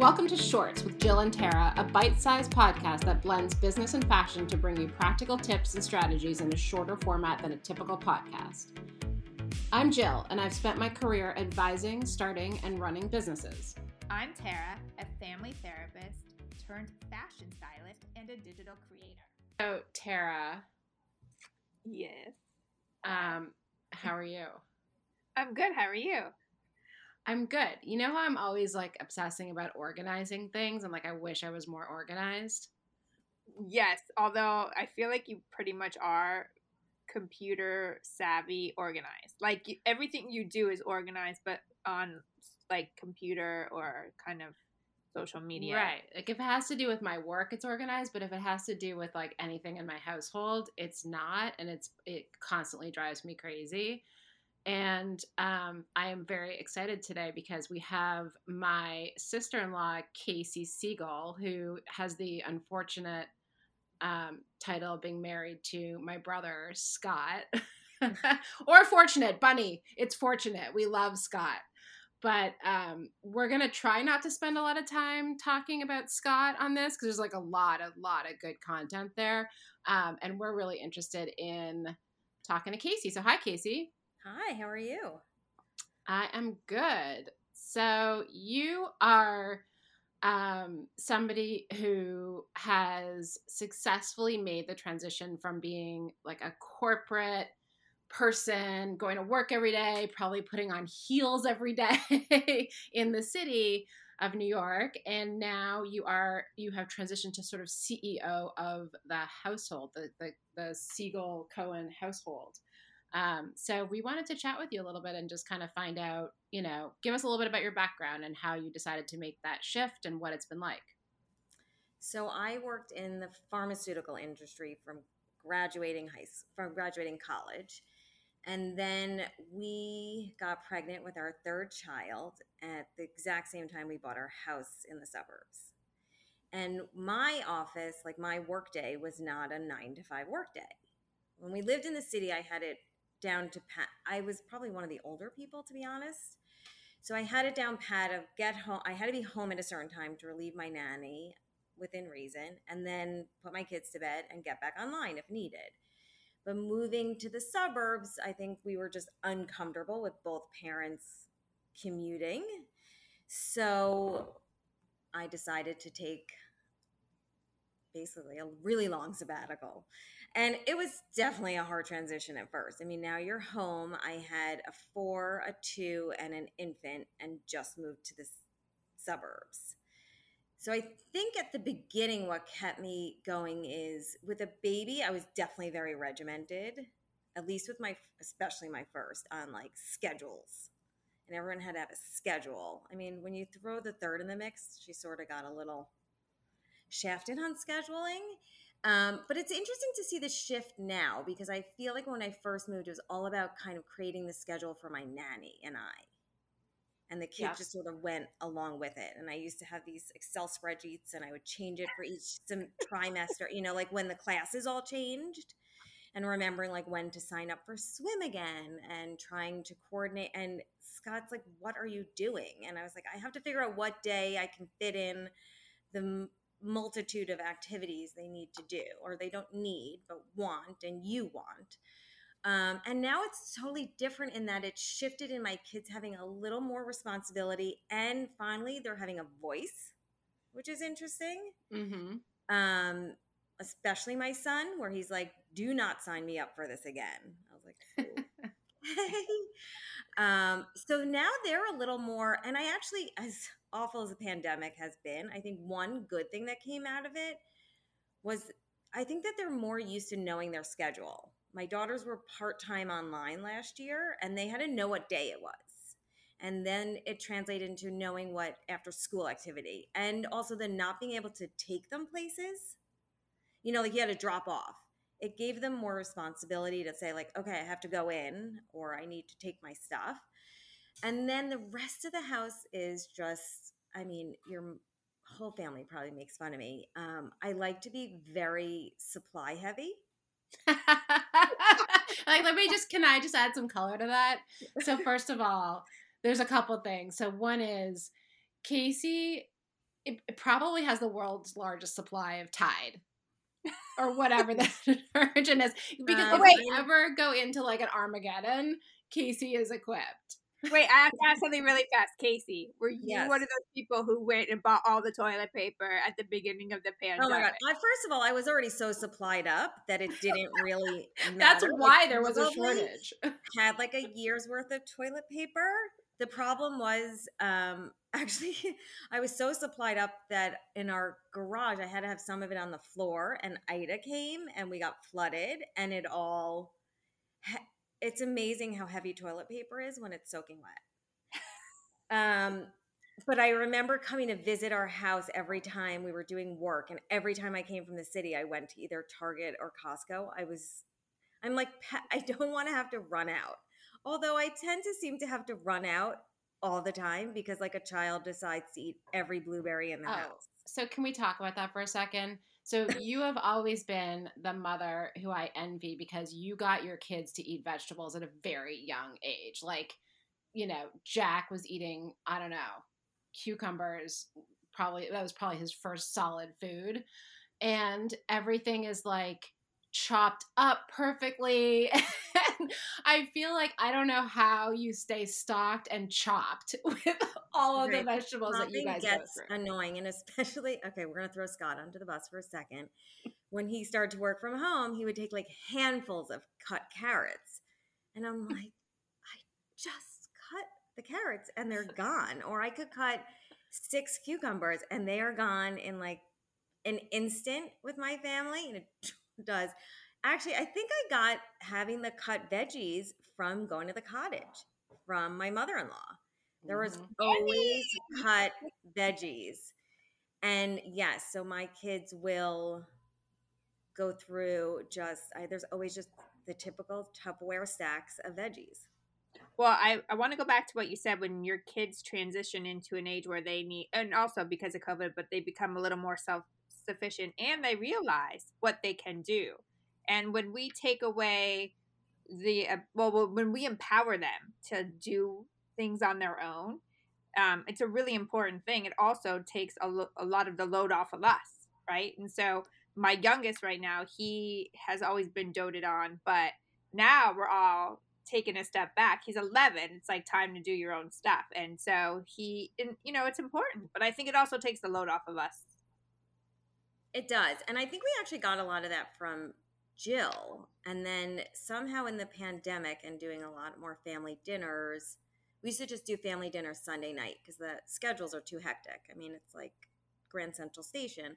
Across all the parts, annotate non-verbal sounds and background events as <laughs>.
Welcome to Shorts with Jill and Tara, a bite sized podcast that blends business and fashion to bring you practical tips and strategies in a shorter format than a typical podcast. I'm Jill, and I've spent my career advising, starting, and running businesses. I'm Tara, a family therapist turned fashion stylist and a digital creator. So, Tara. Yes. Um, how are you? I'm good. How are you? I'm good. You know how I'm always like obsessing about organizing things and like I wish I was more organized? Yes, although I feel like you pretty much are computer savvy organized. Like you, everything you do is organized but on like computer or kind of social media. Right. Like if it has to do with my work, it's organized, but if it has to do with like anything in my household, it's not and it's it constantly drives me crazy. And um, I am very excited today because we have my sister in law, Casey Siegel, who has the unfortunate um, title of being married to my brother, Scott. <laughs> or fortunate, Bunny. It's fortunate. We love Scott. But um, we're going to try not to spend a lot of time talking about Scott on this because there's like a lot, a lot of good content there. Um, and we're really interested in talking to Casey. So, hi, Casey. Hi, how are you? I am good. So you are um, somebody who has successfully made the transition from being like a corporate person going to work every day, probably putting on heels every <laughs> day in the city of New York, and now you are you have transitioned to sort of CEO of the household, the the, the Siegel Cohen household. Um, so we wanted to chat with you a little bit and just kind of find out, you know, give us a little bit about your background and how you decided to make that shift and what it's been like. So I worked in the pharmaceutical industry from graduating high from graduating college. And then we got pregnant with our third child at the exact same time we bought our house in the suburbs. And my office, like my workday, was not a nine to five workday. When we lived in the city, I had it down to pat. I was probably one of the older people, to be honest. So I had it down pat of get home. I had to be home at a certain time to relieve my nanny within reason, and then put my kids to bed and get back online if needed. But moving to the suburbs, I think we were just uncomfortable with both parents commuting. So I decided to take basically a really long sabbatical. And it was definitely a hard transition at first. I mean, now you're home. I had a four, a two, and an infant, and just moved to the suburbs. So I think at the beginning, what kept me going is with a baby, I was definitely very regimented, at least with my, especially my first, on like schedules. And everyone had to have a schedule. I mean, when you throw the third in the mix, she sort of got a little shafted on scheduling. Um, but it's interesting to see the shift now because I feel like when I first moved, it was all about kind of creating the schedule for my nanny and I. And the kid yeah. just sort of went along with it. And I used to have these Excel spreadsheets and I would change it for each some trimester, you know, like when the classes all changed and remembering like when to sign up for swim again and trying to coordinate. And Scott's like, What are you doing? And I was like, I have to figure out what day I can fit in the multitude of activities they need to do or they don't need but want and you want. Um, and now it's totally different in that it's shifted in my kids having a little more responsibility and finally they're having a voice which is interesting. Mm-hmm. um, especially my son where he's like do not sign me up for this again. I was like <laughs> <laughs> um, so now they're a little more and i actually as awful as the pandemic has been, I think one good thing that came out of it was I think that they're more used to knowing their schedule. My daughters were part time online last year and they had to know what day it was. And then it translated into knowing what after school activity and also then not being able to take them places. You know, like you had to drop off. It gave them more responsibility to say, like, okay, I have to go in or I need to take my stuff and then the rest of the house is just, I mean, your whole family probably makes fun of me. Um, I like to be very supply heavy. <laughs> like, let me just, can I just add some color to that? So, <laughs> first of all, there's a couple things. So, one is Casey it, it probably has the world's largest supply of Tide or whatever the <laughs> detergent is. Because Uh, if wait. we ever go into like an Armageddon, Casey is equipped. Wait, I have to ask something really fast. Casey, were you Yes. one of those people who went and bought all the toilet paper at the beginning of the pandemic? Oh my god! I, first of all, I was already so supplied up that it didn't really. <laughs> That's matter. why Like, there was a shortage. Had like a year's worth of toilet paper. The problem was, um, actually, <laughs> I was so supplied up that in our garage, I had to have some of it on the floor. And Ida came, and we got flooded, and it all. It's amazing how heavy toilet paper is when it's soaking wet. Um, but I remember coming to visit our house every time we were doing work, and every time I came from the city, I went to either Target or Costco. I was, I'm like, I don't want to have to run out. Although I tend to seem to have to run out all the time because, like, a child decides to eat every blueberry in the Oh. house. So can we talk about that for a second? So <laughs> you have always been the mother who I envy because you got your kids to eat vegetables at a very young age. Like, you know, Jack was eating, I don't know, cucumbers. Probably that was probably his first solid food. And everything is like chopped up perfectly. <laughs> and I feel like I don't know how you stay stocked and chopped <laughs> with all of the Right. vegetables that you guys go gets through. annoying, and especially <laughs> okay, we're gonna throw Scott under the bus for a second. When he started to work from home, he would take like handfuls of cut carrots, and I'm like, I just cut the carrots and they're gone. Or I could cut six cucumbers and they are gone in like an instant with my family, and it does. Actually, I think I got having the cut veggies from going to the cottage from my mother-in-law. There was Mhm. always cut veggies. And yes, so my kids will go through just, I, there's always just the typical Tupperware stacks of veggies. Well, I, I want to go back to what you said when your kids transition into an age where they need, and also because of COVID, but they become a little more self sufficient and they realize what they can do. And when we take away the, uh, well, when we empower them to do things on their own, um, it's a really important thing. It also takes a, lo- a lot of the load off of us, right? And so my youngest right now, he has always been doted on, but now we're all taking a step back. He's 11. It's like time to do your own stuff. And so he, and, you know, it's important, but I think it also takes the load off of us. It does. And I think we actually got a lot of that from Jill. And then somehow in the pandemic and doing a lot more family dinners, we used to just do family dinner Sunday night because the schedules are too hectic. I mean, it's like Grand Central Station.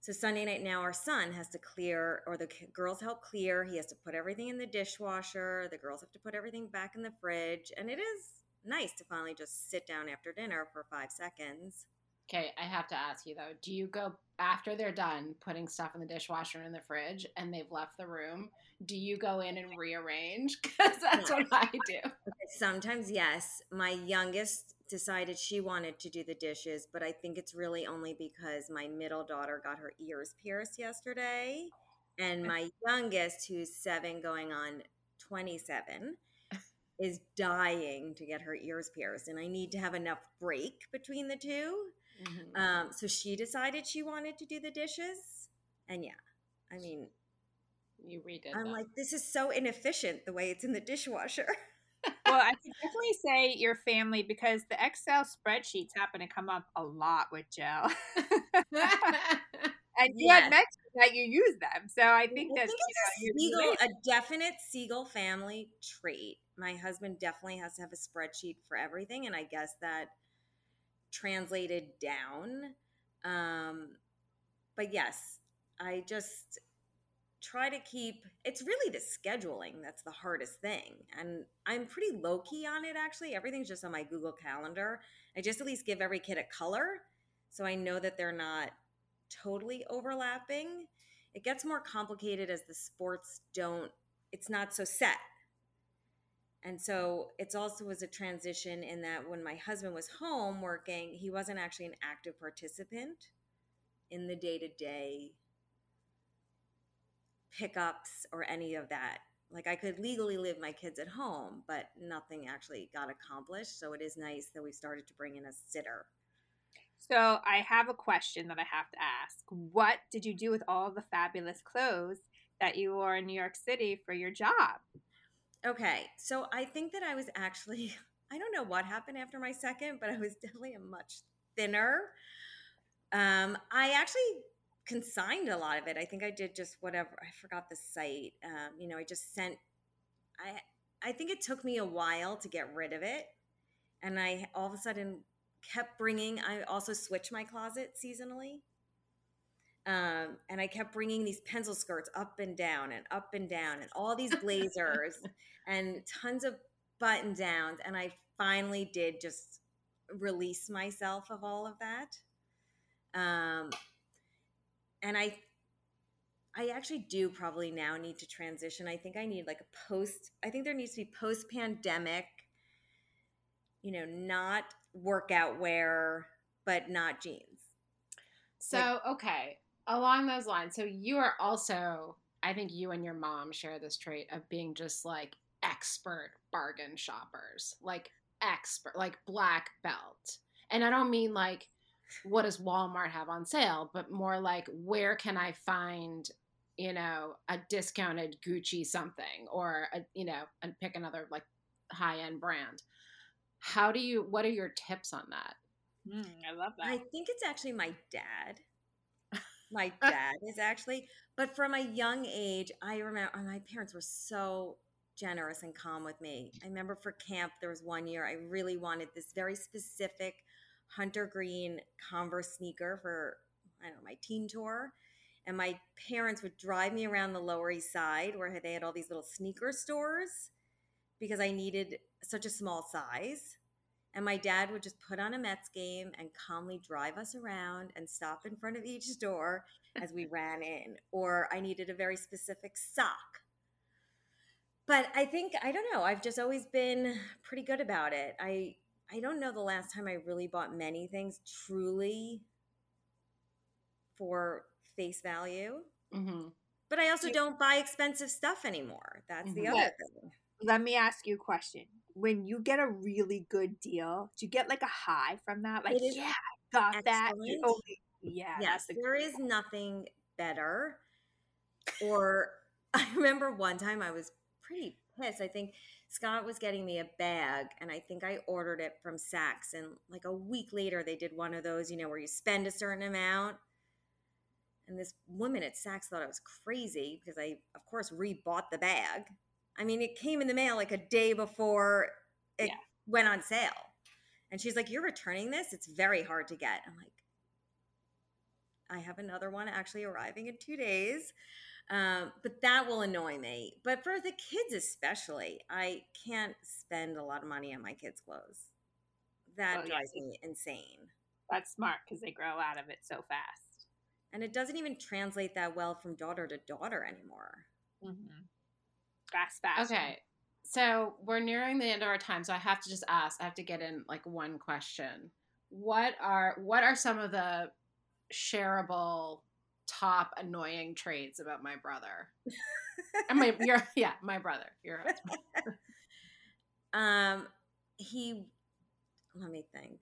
So Sunday night now, our son has to clear, or the girls help clear. He has to put everything in the dishwasher. The girls have to put everything back in the fridge. And it is nice to finally just sit down after dinner for five seconds. Okay, I have to ask you though, do you go after they're done putting stuff in the dishwasher and in the fridge and they've left the room? Do you go in and rearrange? <laughs> Because that's what I do. Sometimes, yes. My youngest decided she wanted to do the dishes, but I think it's really only because my middle daughter got her ears pierced yesterday. And my youngest, who's seven going on 27, is dying to get her ears pierced. And I need to have enough break between the two. Mhm. Um, so she decided she wanted to do the dishes. And yeah, I mean, You redid. I'm them. like, this is so inefficient the way it's in the dishwasher. well, I <laughs> can definitely say your family because the Excel spreadsheets happen to come up a lot with Jill. <laughs> and you Yes. had mentioned that you use them. So I think that's, you know, a, Siegel, a definite Siegel family trait. My husband definitely has to have a spreadsheet for everything, and I guess that translated down. Um, but yes, I just try to keep. It's really the scheduling that's the hardest thing, and I'm pretty low key on it. Actually, everything's just on my Google Calendar. I just at least give every kid a color, so I know that they're not totally overlapping. It gets more complicated as the sports don't, it's not so set. And so it's also was a transition in that when my husband was home working, he wasn't actually an active participant in the day to day pickups or any of that. Like I could legally leave my kids at home, but nothing actually got accomplished. So it is nice that we started to bring in a sitter. So I have a question that I have to ask. What did you do with all the fabulous clothes that you wore in New York City for your job? Okay, so I think that I was actually, <laughs> I don't know what happened after my second, but I was <laughs> definitely a much thinner. Um, I actually consigned a lot of it. I think I did just whatever. I forgot the site. Um, you know, I just sent. I I think it took me a while to get rid of it, and I all of a sudden kept bringing. I also switched my closet seasonally. Um, and I kept bringing these pencil skirts up and down and up and down and all these blazers and tons of button downs. And I finally did just release myself of all of that. Um, and I, I actually do probably now need to transition. I think I need like a post, I think there needs to be post pandemic, you know, not workout wear, but not jeans. So, okay along those lines, so you are also, I think you and your mom share this trait of being just like expert bargain shoppers, like expert, like black belt. And I don't mean like what does Walmart have on sale, but more like where can I find, you know, a discounted Gucci something or a, you know, and pick another like high end brand. How do you, what are your tips on that? Mm, I love that. I think it's actually my dad my <laughs> uh. dad is actually. But from a young age, I remember oh, uh, my parents were so generous and calm with me. I remember for camp, there was one year I really wanted this very specific hunter green Converse sneaker for I don't know my teen tour. And my parents would drive me around the Lower East Side where they had all these little sneaker stores because I needed such a small size. And my dad would just put on a Mets game and calmly drive us around and stop in front of each store as we ran in. Or I needed a very specific sock. But I think I don't know. I've just always been pretty good about it. I I don't know the last time I really bought many things truly for face value. Mm-hmm. But I also don't buy expensive stuff anymore. That's mm-hmm. the other thing. Let me ask you a question when you get a really good deal, do you get like a high from that? Like, yeah, I got excellent. that. Only, yeah. Yes, there is nothing better. Or <laughs> I remember one time I was pretty pissed. I think Scott was getting me a bag, and I think I ordered it from Saks. And like a week later, they did one of those, you know, where you spend a certain amount. And this woman at Saks thought I was crazy because I, of course, rebought the bag. I mean, it came in the mail like a day before it yeah. went on sale. And she's like, You're returning this? It's very hard to get. I'm like, I have another one actually arriving in two days. Um, but that will annoy me. But for the kids, especially, I can't spend a lot of money on my kids' clothes. That oh, drives me insane. That's smart because they grow out of it so fast. And it doesn't even translate that well from daughter to daughter anymore. Mm-hmm fast fashion. Okay. So we're nearing the end of our time, so I have to just ask. I have to get in like one question. What are what are some of the shareable top annoying traits about my brother? I mean, <laughs> your yeah, my brother, your husband. <laughs> um, he. Let me think.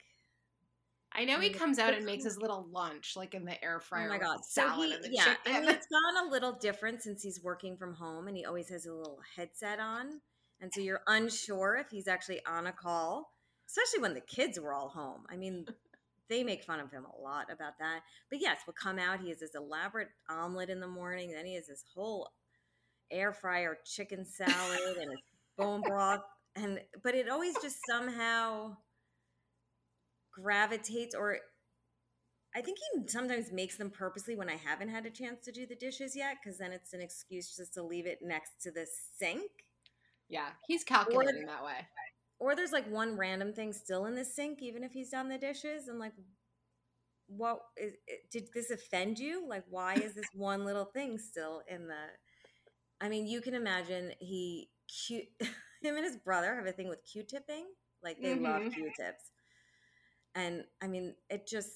I know he mm, comes out and makes his little lunch, like in the air oh fryer. Oh my god, salad so he, yeah, chicken. I mean, it's gone a little different since he's working from home, and he always has a little headset on, and so you're unsure if he's actually on a call, especially when the kids were all home. I mean, they make fun of him a lot about that. But yes, we'll come out. He has this elaborate omelet in the morning. Then he has this whole air fryer chicken salad and his bone broth, and but it always just somehow gravitates or I think he sometimes makes them purposely when I haven't had a chance to do the dishes yet, because then it's an excuse just to leave it next to the sink. Yeah, he's calculating or, that way. Or there's like one random thing still in the sink, even if he's done the dishes. And like, what is, did this offend you? Like, why is this <laughs> one little thing still in the? I mean, you can imagine he cute. <laughs> Him and his brother have a thing with Q-tipping. Like they mm-hmm. love Q-tips and I mean, it just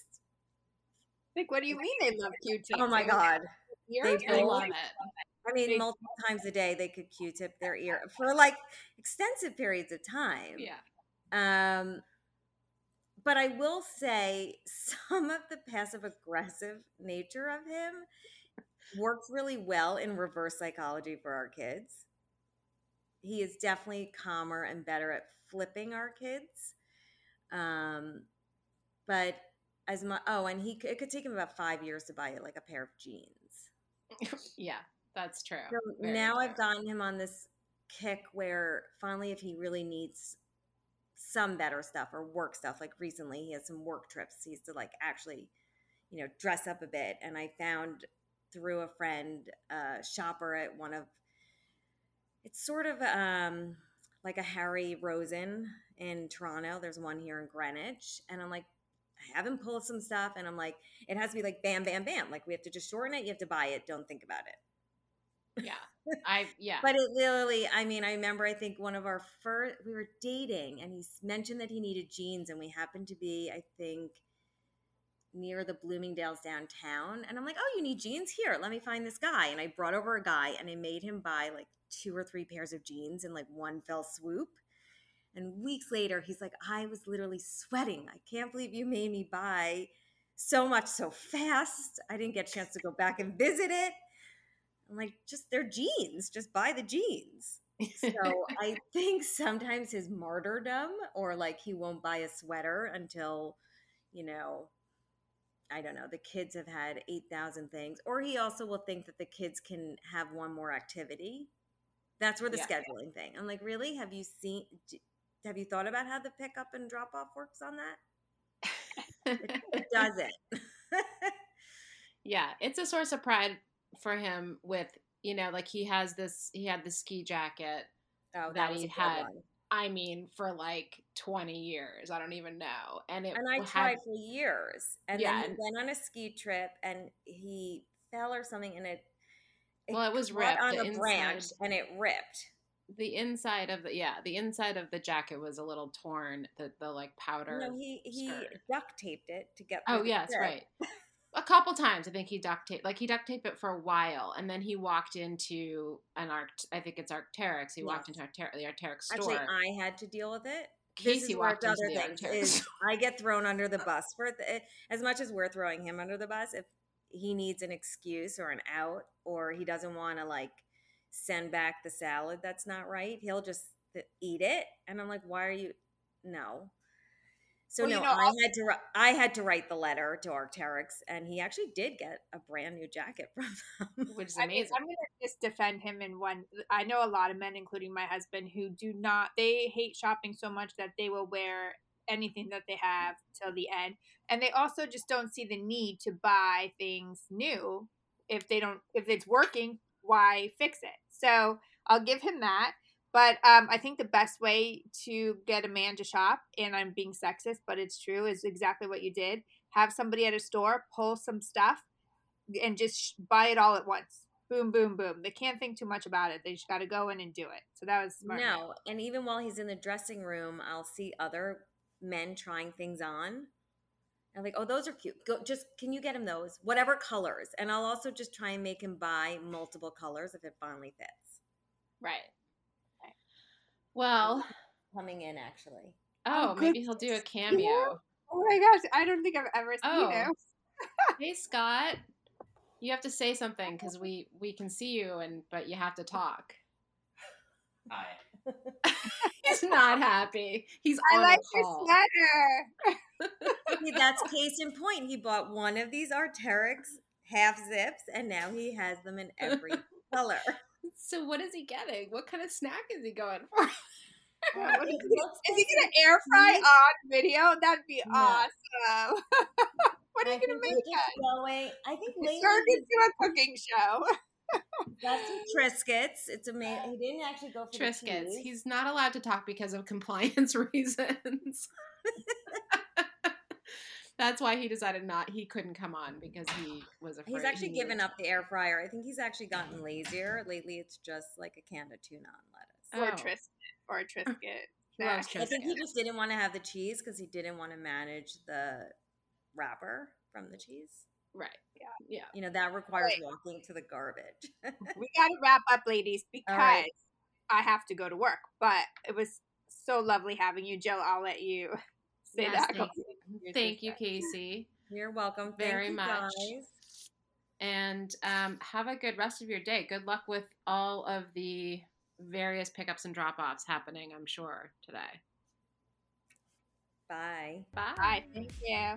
like what do you mean they love Q-tips? Oh my god, they both, love it. I mean, multiple times a day they could Q-tip their ear for like extensive periods of time. Yeah. Um, but I will say some of the passive aggressive nature of him works really well in reverse psychology for our kids. He is definitely calmer and better at flipping our kids. Um, but as much, oh, and he it could take him about five years to buy like a pair of jeans. <laughs> yeah, that's true. So now true. I've gotten him on this kick where finally, if he really needs some better stuff or work stuff, like recently he has some work trips, he has to like actually, you know, dress up a bit. And I found through a friend, uh, shopper at one of, it's sort of um, like a Harry Rosen in Toronto. There's one here in Greenwich. And I'm like, I have him pull some stuff. And I'm like, it has to be like bam, bam, bam. Like we have to just shorten it. You have to buy it. Don't think about it. Yeah, I yeah. But it literally, I mean, I remember I think one of our first, we were dating and he mentioned that he needed jeans and we happened to be, I think, near the Bloomingdale's downtown. And I'm like, oh, you need jeans? Here, let me find this guy. And I brought over a guy and I made him buy like two or three pairs of jeans in like one fell swoop. And weeks later, he's like, I was literally sweating. I can't believe you made me buy so much so fast. I didn't get a chance to go back and visit it. I'm like, just they're jeans. Just buy the jeans. So <laughs> I think sometimes his martyrdom, or like he won't buy a sweater until, you know, I don't know, the kids have had 8,000 things. Or he also will think that the kids can have one more activity. That's where the Yeah. scheduling thing. I'm like, really? Have you seen, have you thought about how the pickup and drop off works on that? It, <laughs> it doesn't. yeah, it's a source of pride for him. With you know, like he has this, he had the ski jacket. oh, That was he had one. I mean, for like twenty years. I don't even know. And it and I had- tried for years. And Yeah, then he went on a ski trip and he fell or something and it, Well, it was ripped. on The a branch inside- and it ripped. The inside of the yeah, the inside of the jacket was a little torn. The the like powder. No, he he skirt. duct taped it to get. Oh yes, trip. right. A couple times, I think he duct taped, like he duct taped it for a while, and then he walked into an Arct. I think it's Arcteryx. He walked into Arcter- the Arcteryx store Actually. I had to deal with it. Casey walked into other the Arcteryx. <laughs> I get thrown under the <laughs> bus for it. Eh, as much as we're throwing him under the bus, if he needs an excuse or an out, or he doesn't want to like send back the salad that's not right, he'll just eat it. And I'm like, why are you? No. So Well, you no, know, I I'll- had to. I had to write the letter to Arcteryx, and he actually did get a brand new jacket <laughs> from them. which is I mean, amazing. I'm gonna just defend him in one. I know a lot of men, including my husband, who do not. They hate shopping so much that they will wear anything that they have till the end, and they also just don't see the need to buy things new if they don't. If it's working, why fix it? So I'll give him that. But um, I think the best way to get a man to shop, and I'm being sexist, but it's true, is exactly what you did. Have somebody at a store pull some stuff and just sh- buy it all at once. Boom, boom, boom. They can't think too much about it. They just got to go in and do it. So that was smart. No, and even while he's in the dressing room, I'll see other men trying things on. I'm like, oh, those are cute. Go, just can you get him those, whatever colors, and I'll also just try and make him buy multiple colors if it finally fits. right. Okay. Well, Coming in actually. oh, Oh, maybe he'll do a goodness. cameo. Oh my gosh, I don't think I've ever seen Oh. him. <laughs> hey Scott, you have to say something because we we can see you and but you have to talk. Hi. <laughs> He's not happy. He's I on like your sweater. <laughs> That's case in point. He bought one of these Arcteryx half zips, and now he has them in every <laughs> color. So what is he getting? What kind of snack is he going <laughs> for? What is, It he, is he gonna air fry on video? That'd be No. awesome. what are I you gonna make? going. I think It lately turned he's into a cooking show. Got some Triscuits. It's amazing. Uh, he didn't actually go for Triscuits. the cheese. He's not allowed to talk because of <laughs> compliance <laughs> reasons. <laughs> That's why he decided not. He couldn't come on because he was afraid. He's actually he given up the air fryer. I think he's actually gotten lazier. Lately, it's just like a can of tuna on lettuce. Oh. Or Oh. Triscuit. Or a Triscuit. He loves snack. I think he just didn't want to have the cheese because he didn't want to manage the wrapper from the cheese. Right. Yeah. Yeah. You know, that requires Right. walking to the garbage. we gotta wrap up, ladies, because <laughs> All right. I have to go to work. But it was so lovely having you, Jill. I'll let you <laughs> say Yes, that. <laughs> thank You're Thank you. Casey. You're welcome. Very you much. guys. And um, have a good rest of your day. Good luck with all of the various pickups and drop offs happening, I'm sure, today. Bye. Bye. Bye. Thank you.